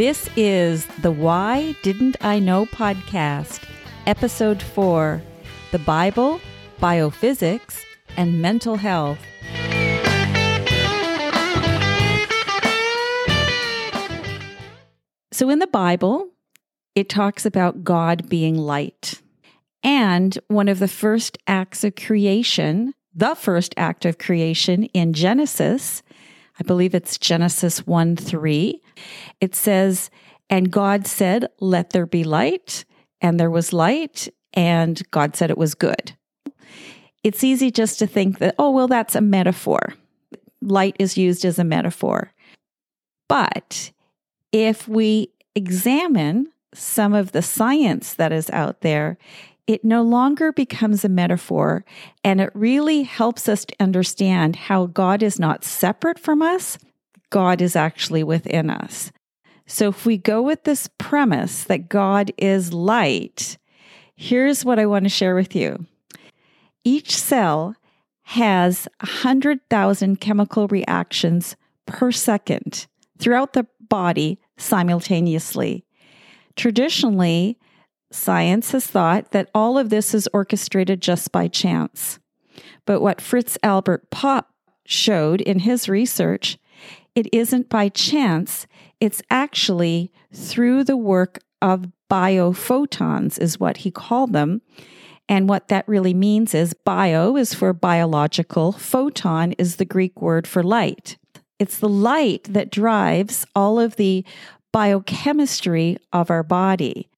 This is the Why Didn't I Know podcast, episode 4 The Bible, Biophysics, and Mental Health. So, in the Bible, it talks about God being light. And one of the first acts of creation, the first act of creation in Genesis, I believe it's Genesis 1 3, it says, And God said, Let there be light. And there was light, and God said it was good. It's easy just to think that, oh, well, that's a metaphor. Light is used as a metaphor. But if we examine some of the science that is out there, it no longer becomes a metaphor and it really helps us to understand how God is not separate from us, God is actually within us. So if we go with this premise that God is light, here's what I want to share with you. Each cell has 100,000 chemical reactions per second throughout the body simultaneously. Traditionally, science has thought that all of this is orchestrated just by chance. But what Fritz Albert Popp showed in his research, it isn't by chance, it's actually through the work of biophotons, is what he called them. And what that really means is bio is for biological, photon is the Greek word for light. It's the light that drives all of the biochemistry of our body.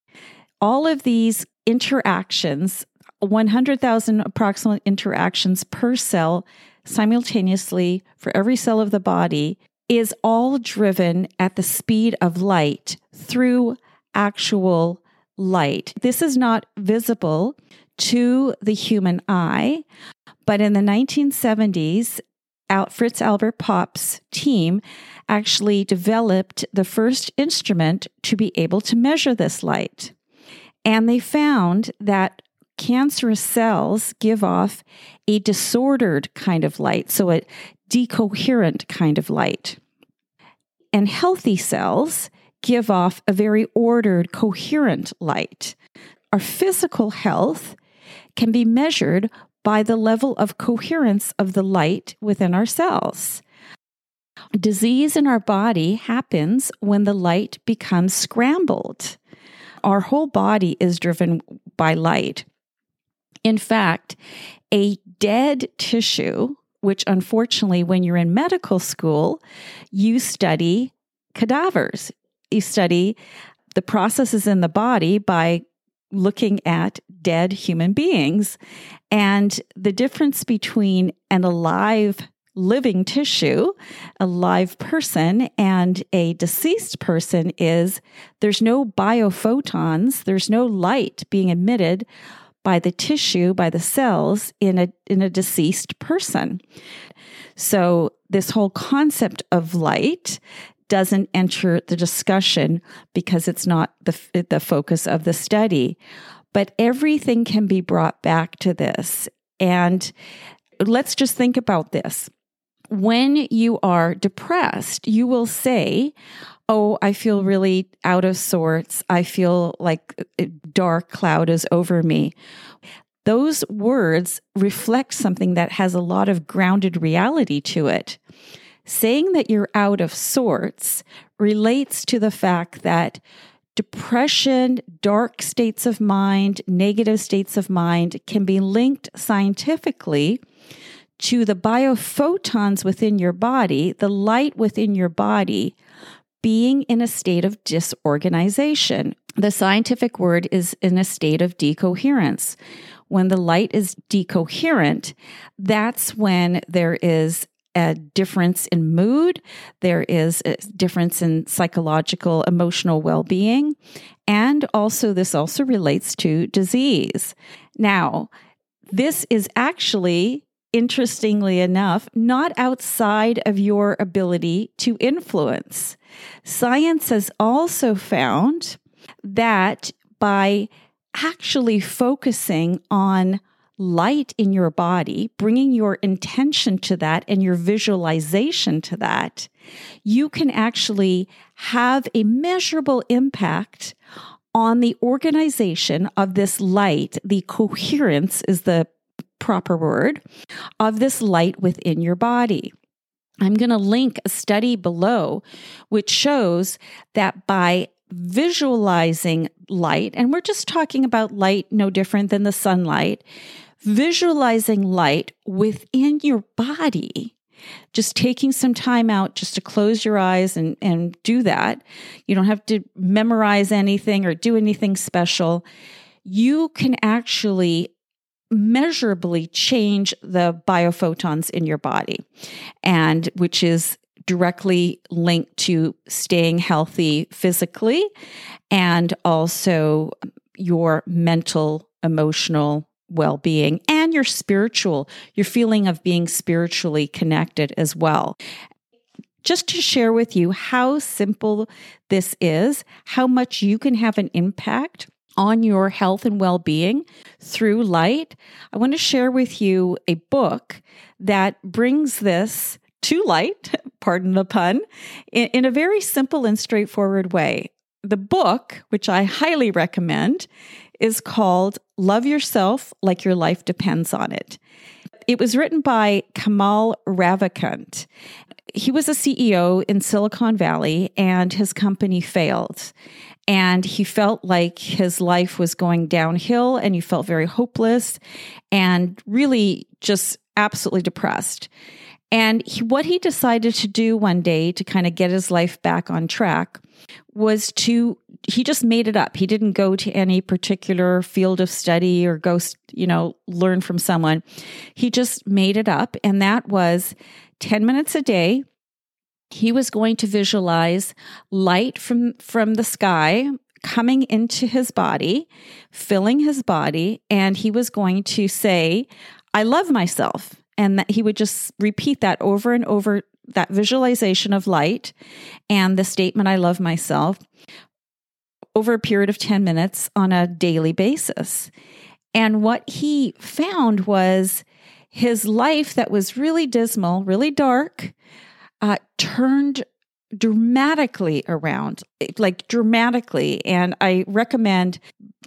All of these interactions, 100,000 approximate interactions per cell simultaneously for every cell of the body, is all driven at the speed of light through actual light. This is not visible to the human eye, but in the 1970s, Fritz Albert Popp's team actually developed the first instrument to be able to measure this light. And they found that cancerous cells give off a disordered kind of light, so a decoherent kind of light. And healthy cells give off a very ordered, coherent light. Our physical health can be measured by the level of coherence of the light within our cells. Disease in our body happens when the light becomes scrambled. Our whole body is driven by light. In fact, a dead tissue, which unfortunately, when you're in medical school, you study cadavers. You study the processes in the body by looking at dead human beings. And the difference between an alive living tissue, a live person, and a deceased person is there's no biophotons, there's no light being emitted by the tissue, by the cells in a in a deceased person. So this whole concept of light doesn't enter the discussion because it's not the, the focus of the study. But everything can be brought back to this. And let's just think about this. When you are depressed, you will say, Oh, I feel really out of sorts. I feel like a dark cloud is over me. Those words reflect something that has a lot of grounded reality to it. Saying that you're out of sorts relates to the fact that depression, dark states of mind, negative states of mind can be linked scientifically to the biophotons within your body, the light within your body being in a state of disorganization. The scientific word is in a state of decoherence. When the light is decoherent, that's when there is a difference in mood, there is a difference in psychological, emotional well being, and also this also relates to disease. Now, this is actually, interestingly enough, not outside of your ability to influence. Science has also found that by actually focusing on light in your body, bringing your intention to that and your visualization to that, you can actually have a measurable impact on the organization of this light. The coherence is the proper word of this light within your body. I'm going to link a study below which shows that by visualizing light, and we're just talking about light no different than the sunlight, visualizing light within your body, just taking some time out just to close your eyes and, and do that. You don't have to memorize anything or do anything special. You can actually measurably change the biophotons in your body, and which is directly linked to staying healthy physically and also your mental, emotional well being and your spiritual, your feeling of being spiritually connected as well. Just to share with you how simple this is, how much you can have an impact on your health and well being through light, I want to share with you a book that brings this to light, pardon the pun, in, in, a very simple and straightforward way. The book, which I highly recommend, is called Love Yourself Like Your Life Depends on It. It was written by Kamal Ravikant. He was a CEO in Silicon Valley and his company failed. And he felt like his life was going downhill and he felt very hopeless and really just absolutely depressed. And he, what he decided to do one day to kind of get his life back on track was to, he just made it up. He didn't go to any particular field of study or go, you know, learn from someone. He just made it up. And that was 10 minutes a day. He was going to visualize light from, from the sky coming into his body, filling his body, and he was going to say, I love myself and that he would just repeat that over and over that visualization of light and the statement I love myself over a period of 10 minutes on a daily basis. And what he found was his life that was really dismal, really dark, uh, turned dramatically around, like dramatically. And I recommend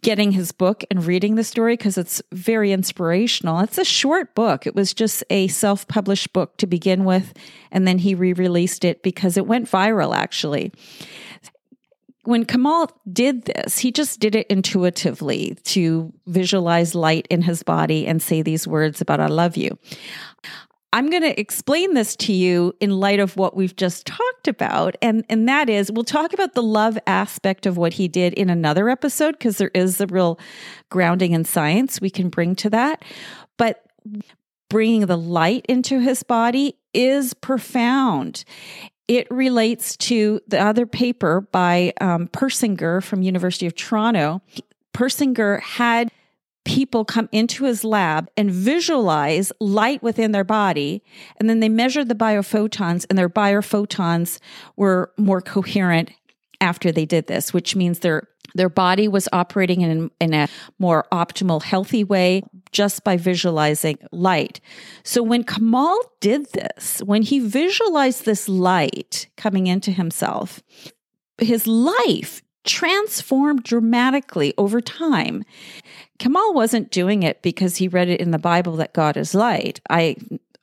getting his book and reading the story because it's very inspirational. It's a short book. It was just a self published book to begin with. And then he re released it because it went viral, actually. When Kamal did this, he just did it intuitively to visualize light in his body and say these words about, I love you. I'm going to explain this to you in light of what we've just talked about. And, and that is, we'll talk about the love aspect of what he did in another episode because there is a real grounding in science we can bring to that. But bringing the light into his body is profound. It relates to the other paper by um, Persinger from University of Toronto. Persinger had people come into his lab and visualize light within their body. And then they measured the biophotons, and their biophotons were more coherent after they did this, which means their their body was operating in, in a more optimal, healthy way just by visualizing light. So when Kamal did this, when he visualized this light coming into himself, his life transformed dramatically over time. Kamal wasn't doing it because he read it in the Bible that God is light. I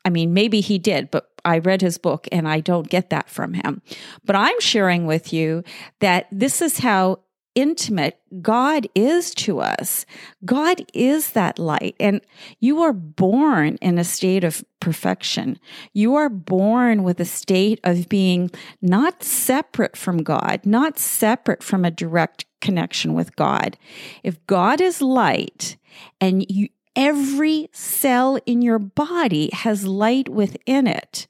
I mean maybe he did, but I read his book and I don't get that from him. But I'm sharing with you that this is how intimate God is to us. God is that light. And you are born in a state of perfection. You are born with a state of being not separate from God, not separate from a direct connection with God. If God is light and you, every cell in your body has light within it,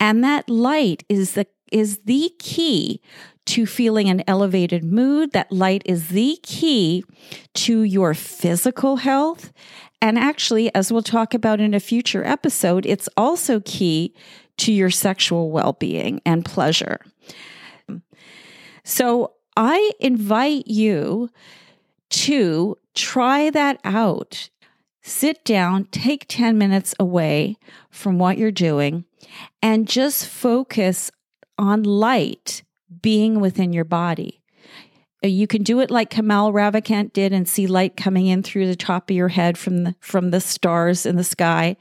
and that light is the is the key to feeling an elevated mood. That light is the key to your physical health. And actually, as we'll talk about in a future episode, it's also key to your sexual well being and pleasure. So I invite you to try that out. sit down, take 10 minutes away from what you're doing, and just focus on light being within your body. Uh, you can do it like Kamal Ravikant did and see light coming in through the top of your head from the, from the stars in the sky.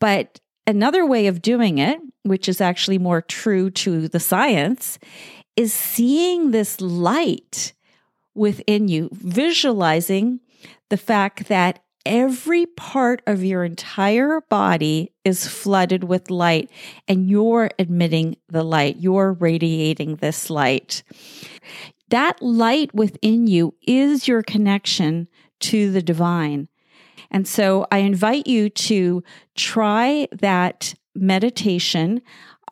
But another way of doing it, which is actually more true to the science, is seeing this light within you, visualizing the fact that every part of your entire body is flooded with light and you're emitting the light. You're radiating this light. That light within you is your connection to the divine. And so I invite you to try that meditation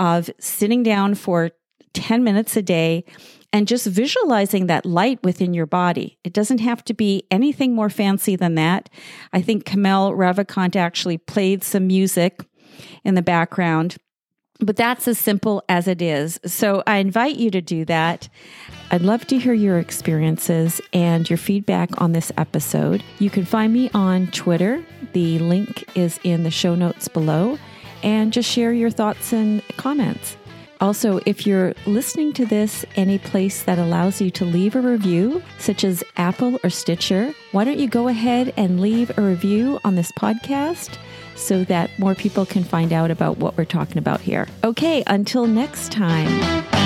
of sitting down for 10 minutes a day and just visualizing that light within your body. It doesn't have to be anything more fancy than that. I think Kamal Ravikant actually played some music in the background. But that's as simple as it is. So I invite you to do that. I'd love to hear your experiences and your feedback on this episode. You can find me on Twitter. The link is in the show notes below. And just share your thoughts and comments. Also, if you're listening to this any place that allows you to leave a review, such as Apple or Stitcher, why don't you go ahead and leave a review on this podcast so that more people can find out about what we're talking about here? Okay, until next time.